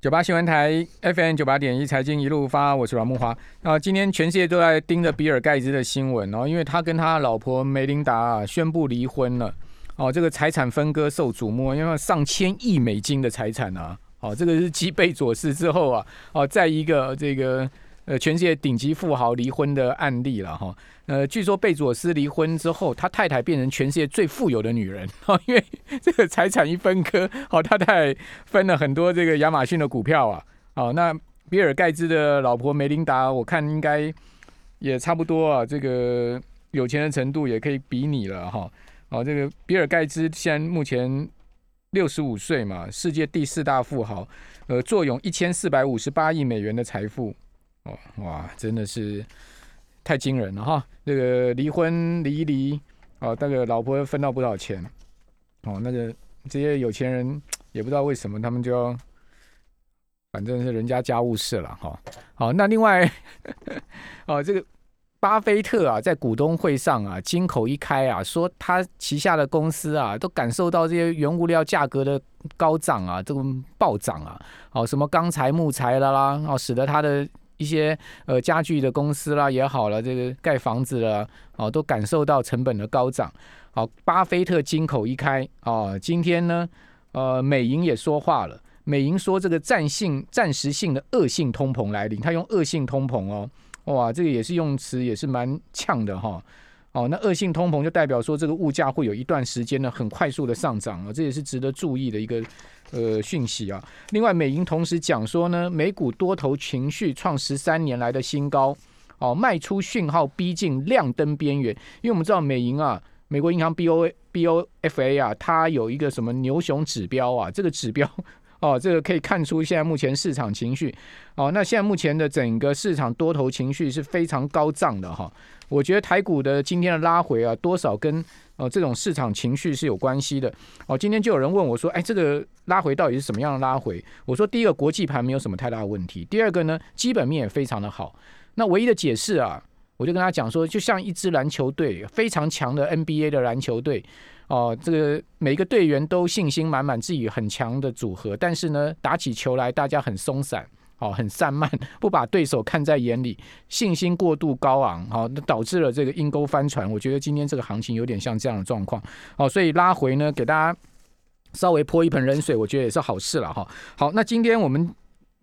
九八新闻台 FM 九八点一财经一路发，我是阮木华。啊，今天全世界都在盯着比尔盖茨的新闻哦，因为他跟他老婆梅琳达啊宣布离婚了。哦，这个财产分割受瞩目，因为上千亿美金的财产啊。哦，这个是继贝佐斯之后啊，哦，在一个这个呃全世界顶级富豪离婚的案例了哈。呃，据说贝佐斯离婚之后，他太太变成全世界最富有的女人哈，因为这个财产一分割，好，太太分了很多这个亚马逊的股票啊。好，那比尔盖茨的老婆梅琳达，我看应该也差不多啊，这个有钱的程度也可以比拟了哈。哦，这个比尔盖茨现在目前六十五岁嘛，世界第四大富豪，呃，坐拥一千四百五十八亿美元的财富。哦，哇，真的是。太惊人了哈！这个离婚离离，哦，那个老婆分到不少钱，哦，那个这些有钱人 也不知道为什么他们就，反正是人家家务事了哈。好，那另外，哦，这个巴菲特啊，在股东会上啊，金口一开啊，说他旗下的公司啊，都感受到这些原物料价格的高涨啊，这种暴涨啊，哦，什么钢材、木材的啦，哦，使得他的。一些呃家具的公司啦也好了，这个盖房子了哦，都感受到成本的高涨。好，巴菲特金口一开啊，今天呢，呃，美银也说话了。美银说这个暂性、暂时性的恶性通膨来临，他用恶性通膨哦，哇，这个也是用词也是蛮呛的哈。哦那恶性通膨就代表说这个物价会有一段时间呢很快速的上涨啊，这也是值得注意的一个。呃，讯息啊。另外，美银同时讲说呢，美股多头情绪创十三年来的新高，哦，卖出讯号逼近亮灯边缘。因为我们知道美银啊，美国银行 B O B O F A 啊，它有一个什么牛熊指标啊，这个指标哦，这个可以看出现在目前市场情绪。哦，那现在目前的整个市场多头情绪是非常高涨的哈。我觉得台股的今天的拉回啊，多少跟呃，这种市场情绪是有关系的。哦，今天就有人问我说：“哎，这个拉回到底是什么样的拉回？”我说：“第一个，国际盘没有什么太大的问题；第二个呢，基本面也非常的好。那唯一的解释啊，我就跟他讲说，就像一支篮球队，非常强的 NBA 的篮球队，哦，这个每个队员都信心满满，自己很强的组合，但是呢，打起球来大家很松散。”哦，很散漫，不把对手看在眼里，信心过度高昂，好，那导致了这个阴沟翻船。我觉得今天这个行情有点像这样的状况，哦，所以拉回呢，给大家稍微泼一盆冷水，我觉得也是好事了哈。好，那今天我们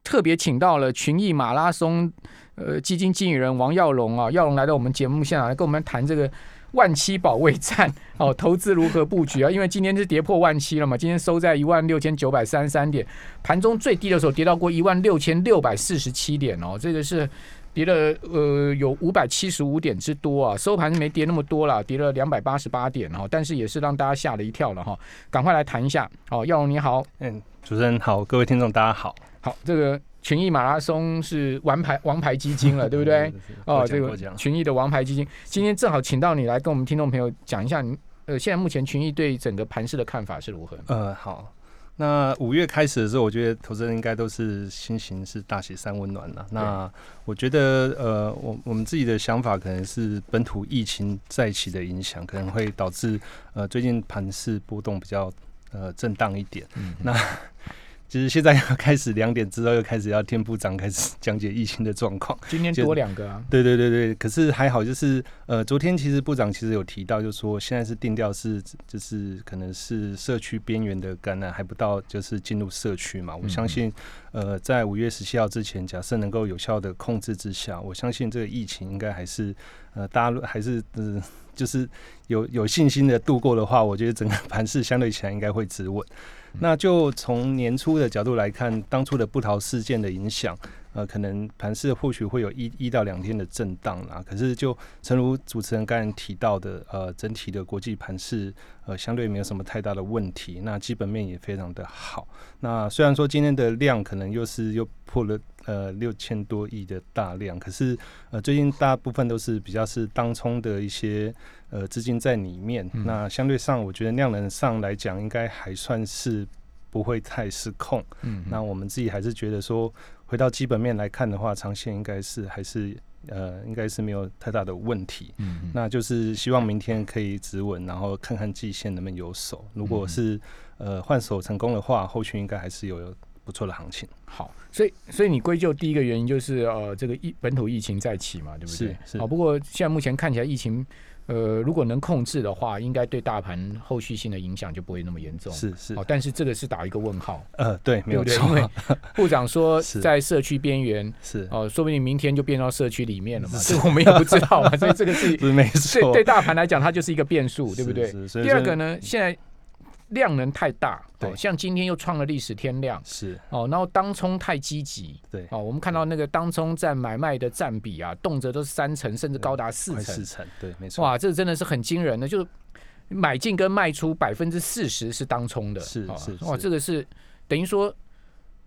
特别请到了群益马拉松呃基金经理人王耀龙啊，耀龙来到我们节目现场来跟我们谈这个。万七保卫战 哦，投资如何布局啊？因为今天是跌破万七了嘛，今天收在一万六千九百三十三点，盘中最低的时候跌到过一万六千六百四十七点哦，这个是跌了呃有五百七十五点之多啊，收盘没跌那么多了，跌了两百八十八点哦，但是也是让大家吓了一跳了哈，赶快来谈一下哦，耀荣你好，嗯，主持人好，各位听众大家好，好这个。群益马拉松是王牌王牌基金了，对不对？哦，这个群益的王牌基金，今天正好请到你来跟我们听众朋友讲一下，你呃，现在目前群益对整个盘市的看法是如何？呃，好，那五月开始的时候，我觉得投资人应该都是心情是大喜三温暖了。那我觉得，呃，我我们自己的想法可能是本土疫情再起的影响，可能会导致呃最近盘市波动比较呃震荡一点。嗯，那。其实现在要开始两点之后又开始要听部长开始讲解疫情的状况。今天多两个啊？对对对对，可是还好，就是呃，昨天其实部长其实有提到，就是说现在是定调是就是可能是社区边缘的感染还不到，就是进入社区嘛。我相信呃，在五月十七号之前，假设能够有效的控制之下，我相信这个疫情应该还是呃，大家还是嗯，就是有有信心的度过的话，我觉得整个 盘势相对起来应该会止稳。那就从年初的角度来看，当初的不逃事件的影响，呃，可能盘市或许会有一一到两天的震荡啦。可是就诚如主持人刚才提到的，呃，整体的国际盘市呃相对没有什么太大的问题，那基本面也非常的好。那虽然说今天的量可能又是又破了呃六千多亿的大量，可是呃最近大部分都是比较是当冲的一些。呃，资金在里面，那相对上，我觉得量能上来讲，应该还算是不会太失控。嗯，那我们自己还是觉得说，回到基本面来看的话，长线应该是还是呃，应该是没有太大的问题。嗯，那就是希望明天可以止稳，然后看看季线能不能有手。如果是呃换手成功的话，后续应该还是有不错的行情。好，所以所以你归咎第一个原因就是呃这个疫本土疫情再起嘛，对不对？是是好，不过现在目前看起来疫情呃如果能控制的话，应该对大盘后续性的影响就不会那么严重。是是哦，，但是这个是打一个问号，呃，对，没？有错，因为部长说 在社区边缘。是哦，说不定明天就变到社区里面了嘛，是这我们也不知道嘛，所以这个是 是没对错，对大盘来讲，它就是一个变数，对不对？是第二个呢，现在量能太大，对。哦，像今天又创了历史天量，是，哦，然后当冲太积极，对，哦，我们看到那个当冲占买卖的占比啊，动辄都是三成，甚至高达四成。四，成，对，没错，哇，这真的是很惊人的，就是买进跟卖出百分之四十是当冲的，哦是是。哇，这个是等于说。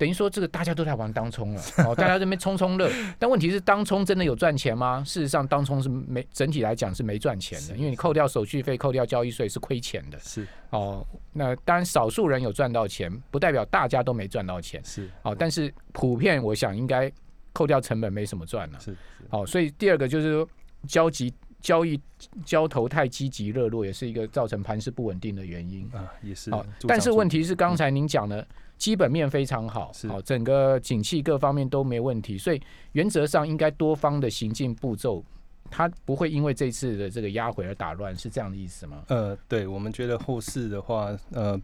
等于说，这个大家都在玩当冲了，哦，大家这边冲冲乐。但问题是，当冲真的有赚钱吗？事实上，当冲是没整体来讲是没赚钱的，因为你扣掉手续费、扣掉交易税是亏钱的。是哦，那当然少数人有赚到钱，不代表大家都没赚到钱。是哦，但是普遍我想应该扣掉成本没什么赚了。是是，好、所以第二个就是说交集交易交投太积极热络，也是一个造成盘势不稳定的原因。啊，也是好、助长但是问题是刚才您讲的。基本面非常好，是好、整个景气各方面都没问题，所以原则上应该多方的行进步骤，它不会因为这次的这个压回而打乱，是这样的意思吗？呃，对，我们觉得后市的话，呃，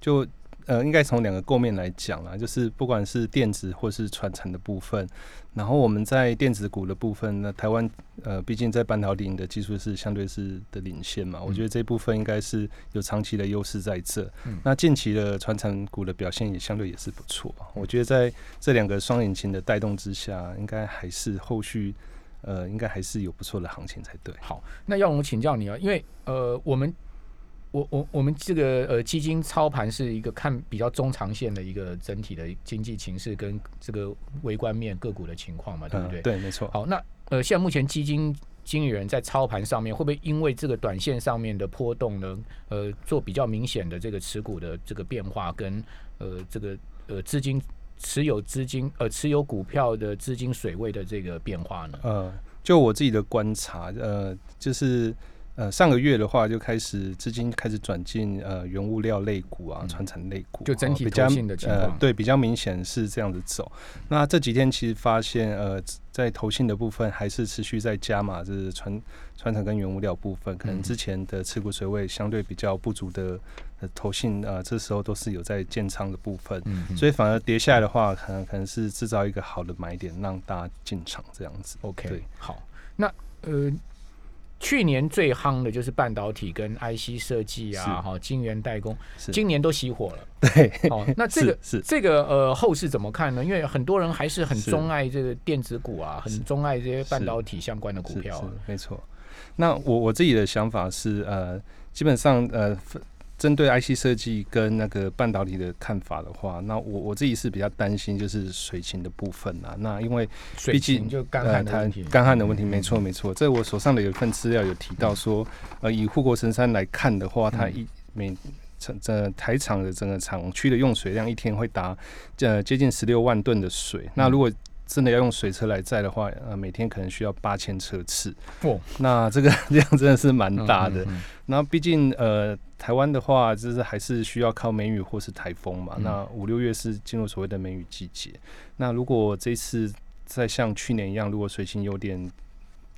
就呃，应该从两个构面来讲啦，就是不管是电子或是传承的部分，然后我们在电子股的部分呢，台湾呃，毕竟在半导体的技术是相对是的领先嘛，我觉得这部分应该是有长期的优势在这。嗯那近期的传承股的表现也相对也是不错，我觉得在这两个双引擎的带动之下，应该还是后续呃，应该还是有不错的行情才对。好，那要我请教你啊，因为呃，我们我我我们这个呃基金操盘是一个看比较中长线的一个整体的经济形势跟这个微观面个股的情况嘛，对不对？嗯对，没错。好，那呃，现在目前基金经理人在操盘上面，会不会因为这个短线上面的波动呢，呃，做比较明显的这个持股的这个变化，跟呃这个呃资金持有资金呃持有股票的资金水位的这个变化呢？呃，就我自己的观察，呃，就是呃上个月的话，就开始资金开始转进呃原物料类股啊、嗯。传承类股，就整体哦比较投信的情况。呃对比较明显是这样子走。那这几天其实发现呃在投信的部分还是持续在加码，就是传传承跟原物料部分，可能嗯之前的持股水位相对比较不足的呃投信呃这时候都是有在建仓的部分。嗯。所以反而跌下来的话，可能可能是制造一个好的买点，让大家进场这样子。OK，对。好，那呃，去年最夯的就是半导体跟 IC 设计啊，是哈，晶圆代工，今年都熄火了。对，哦，那这个是是这个呃后市怎么看呢？因为很多人还是很钟爱这个电子股啊，很钟爱这些半导体相关的股票。没错。那我我自己的想法是，呃，基本上呃，分针对 IC 设计跟那个半导体的看法的话，那我我自己是比较担心就是水情的部分啊。那因为水毕竟情就干旱的问题，干旱的问题，嗯没错没错。这我手上的有一份资料有提到说，呃，以护国神山来看的话，它嗯一每整整台厂的整个厂区的用水量一天会达呃接近十六万吨的水。那如果真的要用水车来载的话，呃，每天可能需要八千车次。哦，那这个量真的是蛮大的。嗯嗯那毕竟呃，台湾的话，就是还是需要靠梅雨或是台风嘛。嗯那五六月是进入所谓的梅雨季节。那如果这次再像去年一样，如果水情有点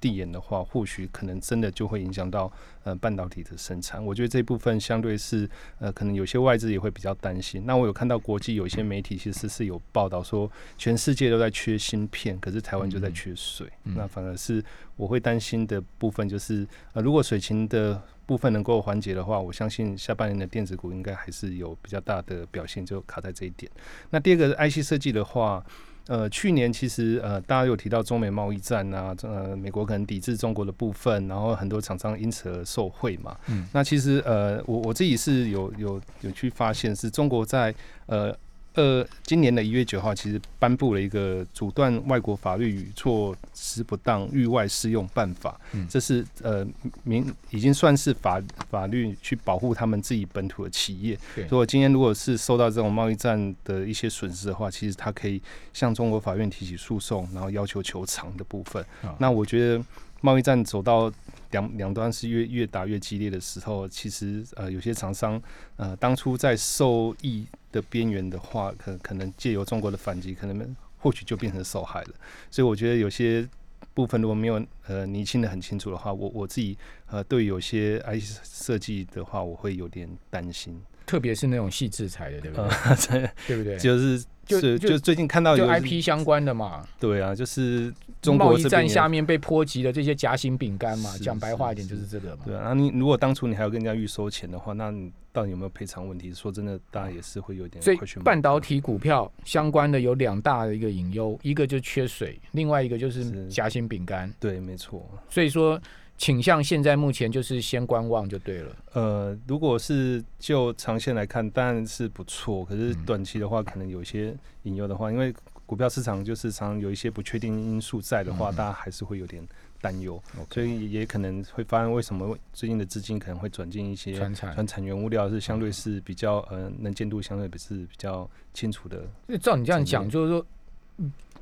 递延的话，或许可能真的就会影响到呃半导体的生产。我觉得这部分相对是呃，可能有些外资也会比较担心。那我有看到国际有一些媒体其实是有报道说，全世界都在缺芯片，可是台湾就在缺水。嗯那反而是我会担心的部分就是，呃，如果水情的部分能够缓解的话，我相信下半年的电子股应该还是有比较大的表现，就卡在这一点。那第二个 IC 设计的话。呃，去年其实呃，大家有提到中美贸易战啊，呃，美国可能抵制中国的部分，然后很多厂商因此而受惠嘛。嗯那其实呃，我我自己是有有有去发现，是中国在呃呃今年的一月九号，其实颁布了一个阻断外国法律与措施不当域外适用办法。嗯这是呃民已经算是法法律去保护他们自己本土的企业。对如果今天如果是受到这种贸易战的一些损失的话，其实他可以向中国法院提起诉讼，然后要求求偿的部分。啊那我觉得贸易战走到两两端是越越打越激烈的时候，其实呃有些厂商呃当初在受益的边缘的话，可可能借由中国的反击，可能或许就变成受害了。所以我觉得有些部分如果没有呃厘清的很清楚的话，我我自己呃对有些 IC 设计的话，我会有点担心。特别是那种细制裁的，对不对？对不对？就是就就最近看到有 IP 相关的嘛。对啊，就是贸易战下面被波及的这些夹心饼干嘛，讲白话一点就是这个嘛。对啊，那你如果当初你还要跟人家预收钱的话，那你到底有没有赔偿问题？说真的，大家也是会有点。所以半导体股票相关的有两大的一个隐忧，一个就缺水，另外一个就是夹心饼干。对，没错。所以说。倾向现在目前就是先观望就对了。呃，如果是就长线来看，当然是不错。可是短期的话，可能有一些隐忧的话，因为股票市场就是常有一些不确定因素在的话，大家还是会有点担忧。所以也可能会发现，为什么最近的资金可能会转进一些传产、传产原物料是相对是比较呃能见度相对是比较清楚的。照你这样讲，就是说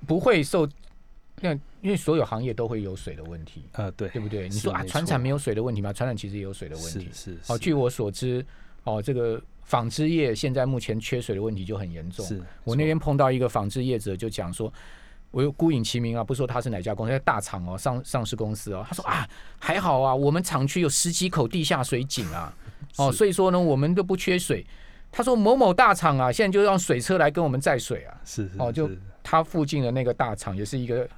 不会受。那因为所有行业都会有水的问题，呃，对，对不对？你说啊，船产没有水的问题吗？船产其实也有水的问题。是是。哦，据我所知，哦，这个纺织业现在目前缺水的问题就很严重。是我那天碰到一个纺织业者，就讲说，我又孤影其名啊，不说他是哪家公司，大厂哦，上上市公司哦。他说啊，还好啊，我们厂区有十几口地下水井啊，哦，所以说呢，我们都不缺水。他说某某大厂啊，现在就让水车来跟我们载水啊。是哦，就他附近的那个大厂也是一个。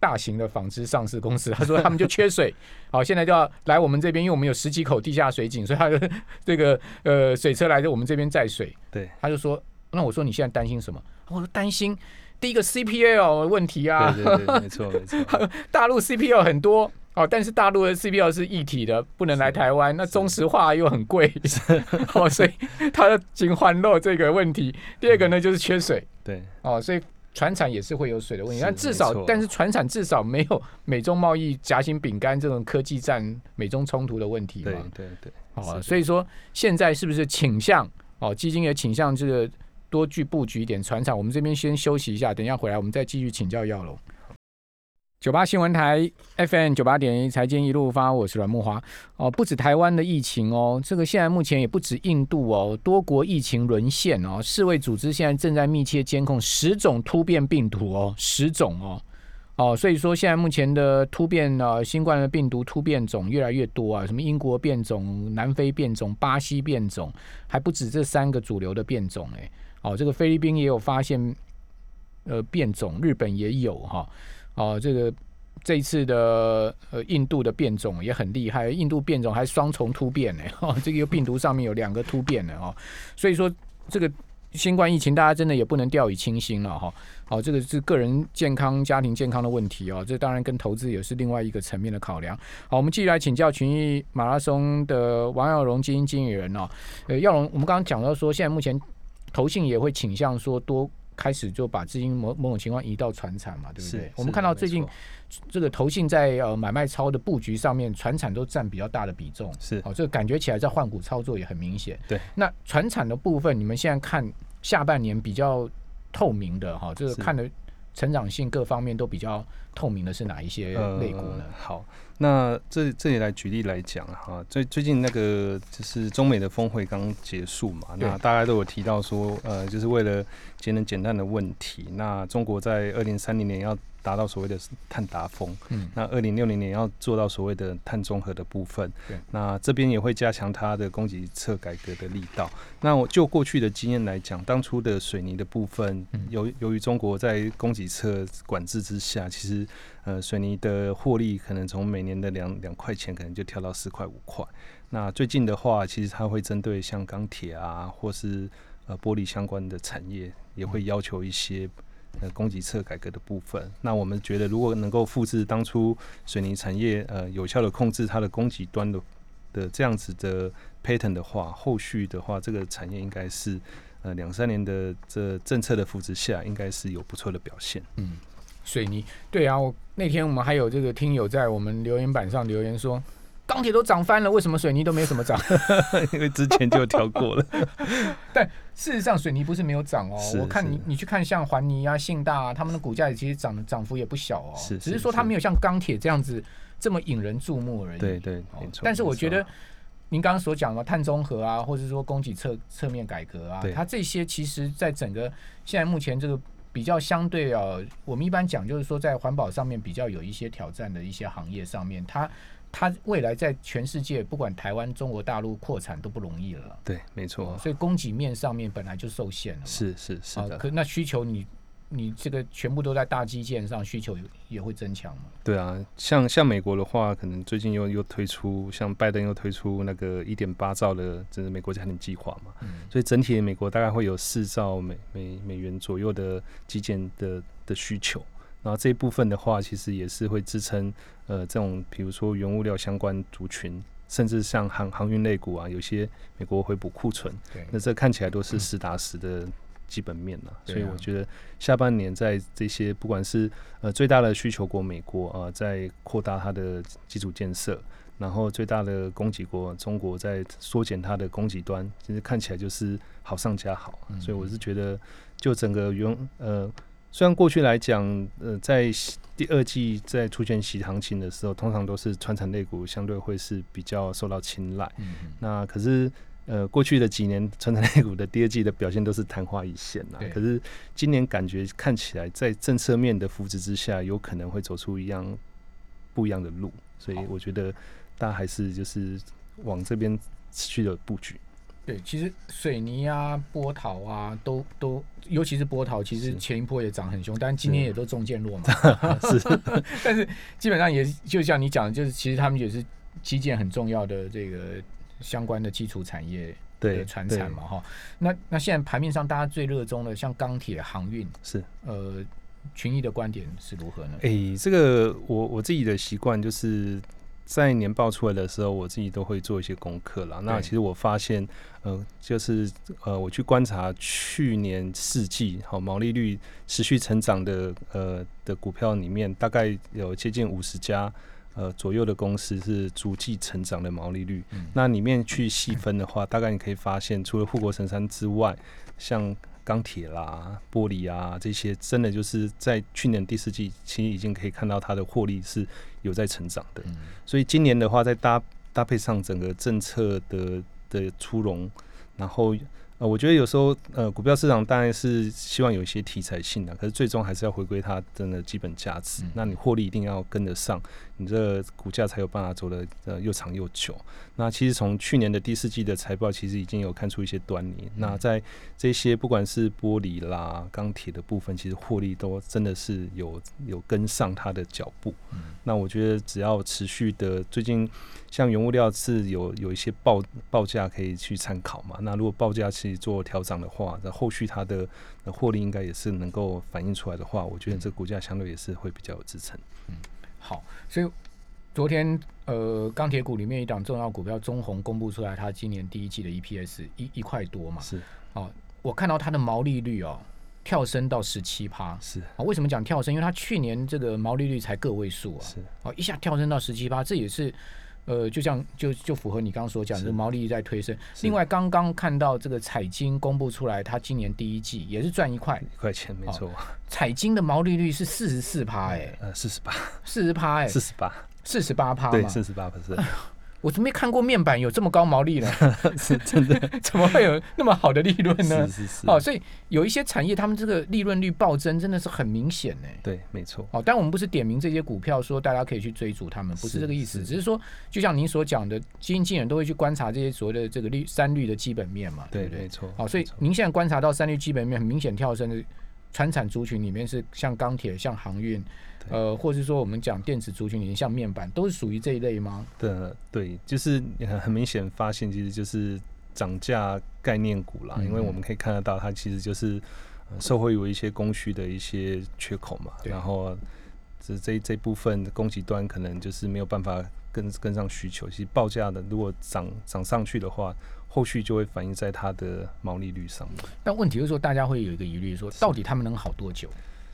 大型的纺织上市公司，他说他们就缺水，好，现在就要来我们这边，因为我们有十几口地下水井，所以他的这个呃水车来在我们这边载水。对，他就说，那我说你现在担心什么？我说担心第一个 CPL 问题啊，对对对，没错没错，大陆 CPL 很多哦，但是大陆的 CPL 是一体的，不能来台湾，那中石化又很贵，哦，所以他的紧环漏这个问题。第二个呢就是缺水，对，哦，所以。船产也是会有水的问题，但至少，但是船产至少没有 美中贸易夹心饼干这种科技战、美中冲突的问题嘛？对对对，好，所以说现在是不是倾向哦，基金也倾向这个多去布局一点船产？我们这边先休息一下，等一下回来我们再继续请教耀龙。九八新闻台 FM 九八点一财经一路发，我是阮木华哦。不止台湾的疫情哦，这个现在目前也不止印度哦，多国疫情沦陷哦。世卫组织现在正在密切监控十种突变病毒哦，十种哦哦，所以说现在目前的突变呢，新冠的病毒突变种越来越多啊，什么英国变种、南非变种、巴西变种，还不止这三个主流的变种哎。哦，这个菲律宾也有发现呃变种，日本也有哈。哦这个这一次的呃印度的变种也很厉害，印度变种还双重突变呢，哦，这个病毒上面有两个突变呢，哦，所以说这个新冠疫情大家真的也不能掉以轻心了哈，好，这个是个人健康、家庭健康的问题哦，这当然跟投资也是另外一个层面的考量。好，我们继续来请教群益马拉松的王耀荣基金经理人哦，呃，耀荣，我们刚刚讲到说，现在目前投信也会倾向说多。开始就把资金某某种情况移到船产嘛，对不对？我们看到最近这个投信在呃买卖超的布局上面，船产都占比较大的比重。是，哦，这个感觉起来在换股操作也很明显。对，那船产的部分，你们现在看下半年比较透明的哈，这个看的成长性各方面都比较透明的是哪一些类股呢？好。那这这里来举例来讲哈，最最近那个就是中美的峰会刚结束嘛，那大家都有提到说，呃，就是为了节能减碳的问题，那中国在二零三零年要。达到所谓的碳达峰，嗯，那二零六零年要做到所谓的碳中和的部分，对，那这边也会加强它的供给侧改革的力道。那我就过去的经验来讲，当初的水泥的部分，由由于中国在供给侧管制之下，其实呃水泥的获利可能从每年的两两块钱，可能就跳到四块五块。那最近的话，其实它会针对像钢铁啊，或是呃玻璃相关的产业，也会要求一些。呃，供给侧改革的部分，那我们觉得，如果能够复制当初水泥产业呃有效的控制它的供给端的的这样子的 pattern 的话，后续的话，这个产业应该是呃两三年的这政策的扶持下，应该是有不错的表现。嗯，水泥对啊，我那天我们还有这个听友在我们留言板上留言说。钢铁都涨翻了，为什么水泥都没有什么涨？因为之前就调过了。但事实上，水泥不是没有涨哦。我看你，你去看像环泥啊、信大啊，他们的股价其实涨涨幅也不小哦。是，只是说它没有像钢铁这样子这么引人注目而已。对对，没错。但是我觉得您刚刚所讲的碳中和啊，或者说供给侧侧面改革啊，它这些其实在整个现在目前这个比较相对啊，我们一般讲就是说在环保上面比较有一些挑战的一些行业上面，它它未来在全世界不管台湾、中国大陆扩产都不容易了。对，没错。所以供给面上面本来就受限了。是是是的。可那需求你。你这个全部都在大基建上，需求也会增强嘛？对啊，像像美国的话，可能最近又又推出，像拜登又推出那个一点八兆的，这是美国家庭计划嘛，所以整体美国大概会有四兆美美美元左右的基建的的需求，然后这一部分的话，其实也是会支撑呃这种比如说原物料相关族群，甚至像航航运类股啊，有些美国会补库存，那这看起来都是实打实的。基本面了，所以我觉得下半年在这些不管是呃最大的需求国美国啊，在扩大它的基础建设，然后最大的供给国中国在缩减它的供给端，其实看起来就是好上加好。所以我是觉得，就整个原呃，虽然过去来讲，呃，在第二季在出现洗行情的时候，通常都是传产类股相对会是比较受到青睐。那可是。呃，过去的几年，传统类股的第二季的表现都是昙花一现呐。可是今年感觉看起来，在政策面的扶持之下，有可能会走出一样不一样的路。所以我觉得大家还是就是往这边持续的布局。对，其实水泥啊、波涛啊，都都，尤其是波涛，其实前一波也涨很凶，但今天也都中箭落嘛。是，但是基本上也就像你讲的，就是其实他们也是基建很重要的这个。相关的基础产业的传产嘛，哈，那那现在盘面上大家最热衷的，像钢铁、航运，是呃，群益的观点是如何呢？哎，这个我我自己的习惯就是在年报出来的时候，我自己都会做一些功课啦。那其实我发现，呃，就是呃，我去观察去年四季好毛利率持续成长的呃的股票里面，大概有接近五十家。呃，左右的公司是逐季成长的毛利率。那里面去细分的话，大概你可以发现，除了富国神山之外，像钢铁啦、玻璃啊这些，真的就是在去年第四季，其实已经可以看到它的获利是有在成长的。所以今年的话，在搭搭配上整个政策的的出笼，然后。呃，我觉得有时候，呃，股票市场当然是希望有一些题材性的，可是最终还是要回归它真的基本价值。那你获利一定要跟得上，你这股价才有办法走得呃又长又久。那其实从去年的第四季的财报，其实已经有看出一些端倪。那在这些不管是玻璃啦、钢铁的部分，其实获利都真的是有有跟上它的脚步。那我觉得只要持续的，最近像原物料是有有一些报报价可以去参考嘛。那如果报价去做调整的话，那后续它的获利应该也是能够反映出来的话，我觉得这股价相对也是会比较有支撑。嗯，好，所以昨天呃钢铁股里面一档重要股票中红公布出来，它今年第一季的 EPS 一一块多嘛。是哦，我看到它的毛利率哦。跳升到十七趴是啊，为什么讲跳升？因为它去年这个毛利率才个位数啊，是哦，一下跳升到十七趴，这也是呃，就像就就符合你刚刚所讲的毛利率在推升。另外，刚刚看到这个彩金公布出来，它今年第一季也是赚一块。一块钱，没错。彩金的毛利率是四十四趴，哎，呃，四十八，四十趴，哎，四十八，四十八趴，对，四十八不是。我从没看过面板有这么高毛利呢，是真的？怎么会有那么好的利润呢？是是是。哦，所以有一些产业，他们这个利润率暴增，真的是很明显呢。对，没错。哦，但我们不是点名这些股票，说大家可以去追逐他们，不是这个意思。只是说，就像您所讲的，基金经理都会去观察这些所谓的这个绿三绿的基本面嘛，对不对？没错。好，所以您现在观察到三绿基本面很明显跳升的，船产族群里面是像钢铁、像航运。呃，或是说我们讲电子族群里面，像面板，都是属于这一类吗？对对，就是很很明显发现，其实就是涨价概念股啦。因为我们可以看得到，它其实就是社会有一些供需的一些缺口嘛。然后这这这部分供给端可能就是没有办法跟跟上需求。其实报价的如果涨涨上去的话，后续就会反映在它的毛利率上面。但问题就是说，大家会有一个疑虑，说到底他们能好多久？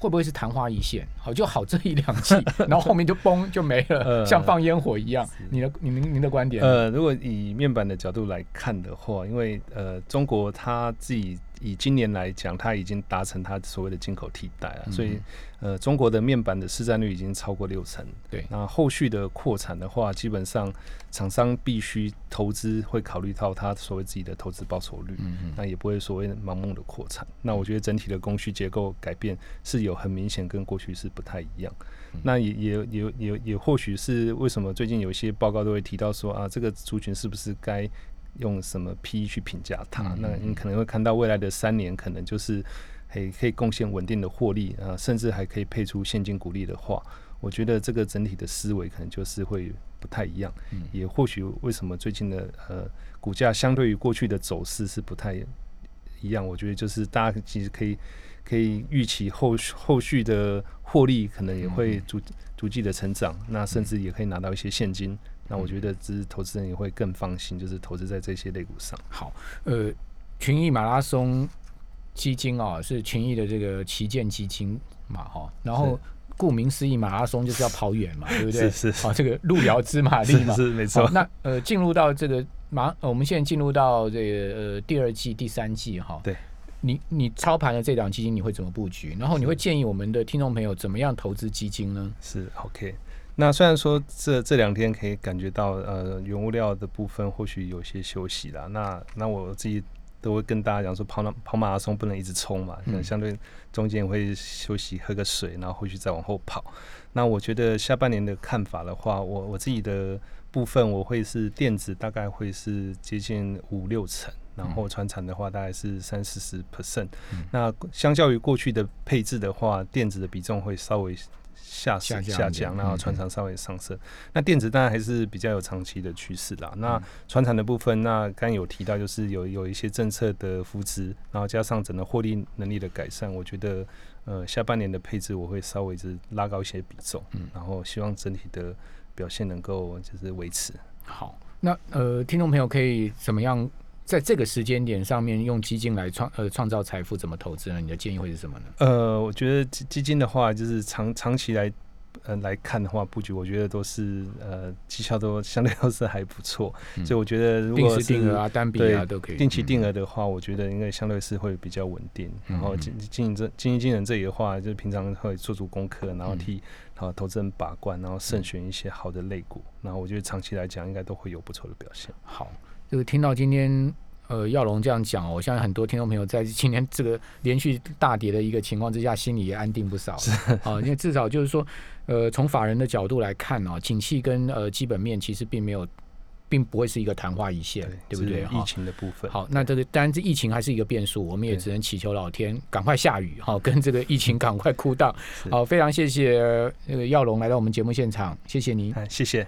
会不会是昙花一现？好，就好这一两季，然后后面就崩就没了，像放烟火一样。你的、您、您的观点？呃，如果以面板的角度来看的话，因为呃，中国它自己以今年来讲，它已经达成它所谓的进口替代了，嗯所以呃，中国的面板的市占率已经超过六成。对那后续的扩产的话，基本上厂商必须投资会考虑到它所谓自己的投资报酬率，嗯嗯那也不会所谓盲目的扩产。那我觉得整体的供需结构改变是有很明显跟过去是不太一样。嗯那也也也也也或许是为什么最近有一些报告都会提到说啊，这个族群是不是该用什么 P 去评价它？嗯那你可能会看到未来的三年可能就是可以可以贡献稳定的获利啊，甚至还可以配出现金股利的话，我觉得这个整体的思维可能就是会不太一样。嗯也或许为什么最近的呃股价相对于过去的走势是不太一样？我觉得就是大家其实可以可以预期后续后续的获利可能也会逐逐季的成长，那甚至也可以拿到一些现金。那我觉得这是投资人也会更放心，就是投资在这些类股上。好，呃，群益马拉松基金哦，是群益的这个旗舰基金嘛，哈，然后顾名思义，马拉松就是要跑远嘛，对不对？是是好，这个路遥知马力嘛，是是没错。那呃，进入到这个马，呃我们现在进入到这个呃第二季、第三季哈。对。你你操盘的这档基金你会怎么布局？然后你会建议我们的听众朋友怎么样投资基金呢？是 OK。那虽然说这这两天可以感觉到呃原物料的部分或许有些休息啦，那那我自己都会跟大家讲说跑马跑马拉松不能一直冲嘛，那嗯相对中间会休息喝个水，然后回去再往后跑。那我觉得下半年的看法的话，我我自己的部分我会是电子大概会是接近五六成。然后船产的话大概是三四十 percent，那相较于过去的配置的话，电子的比重会稍微下下降下降，然后嗯船厂稍微上升。那电子当然还是比较有长期的趋势啦。嗯那船厂的部分，那刚刚有提到就是有有一些政策的扶持，然后加上整个获利能力的改善，我觉得呃下半年的配置我会稍微是拉高一些比重，嗯然后希望整体的表现能够就是维持。好，那呃，听众朋友可以怎么样在这个时间点上面用基金来创呃创造财富？怎么投资呢？你的建议会是什么呢？呃，我觉得基基金的话，就是长长期来呃来看的话，布局我觉得都是呃绩效都相对都是还不错，嗯所以我觉得如果是时定额啊、单笔啊都可以。定期定额，的话，我觉得应该相对是会比较稳定。然后嗯经经营这经营经人这里的话，就是平常会做足功课，然后嗯替啊投资人把关，然后慎选一些好的类股。然后我觉得长期来讲，应该都会有不错的表现。好，这个听到今天呃耀龙这样讲哦，我相信很多听众朋友在今天这个连续大跌的一个情况之下，心里也安定不少了。啊，因为至少就是说，呃，从法人的角度来看哦，景气跟呃基本面其实并没有，并不会是一个昙花一现，对不对？疫情的部分。好，那这个当然，这疫情还是一个变数，我们也只能祈求老天赶快下雨，好，跟这个疫情 赶快哭到。好，非常谢谢呃那个耀龙来到我们节目现场，谢谢您。哎，谢谢。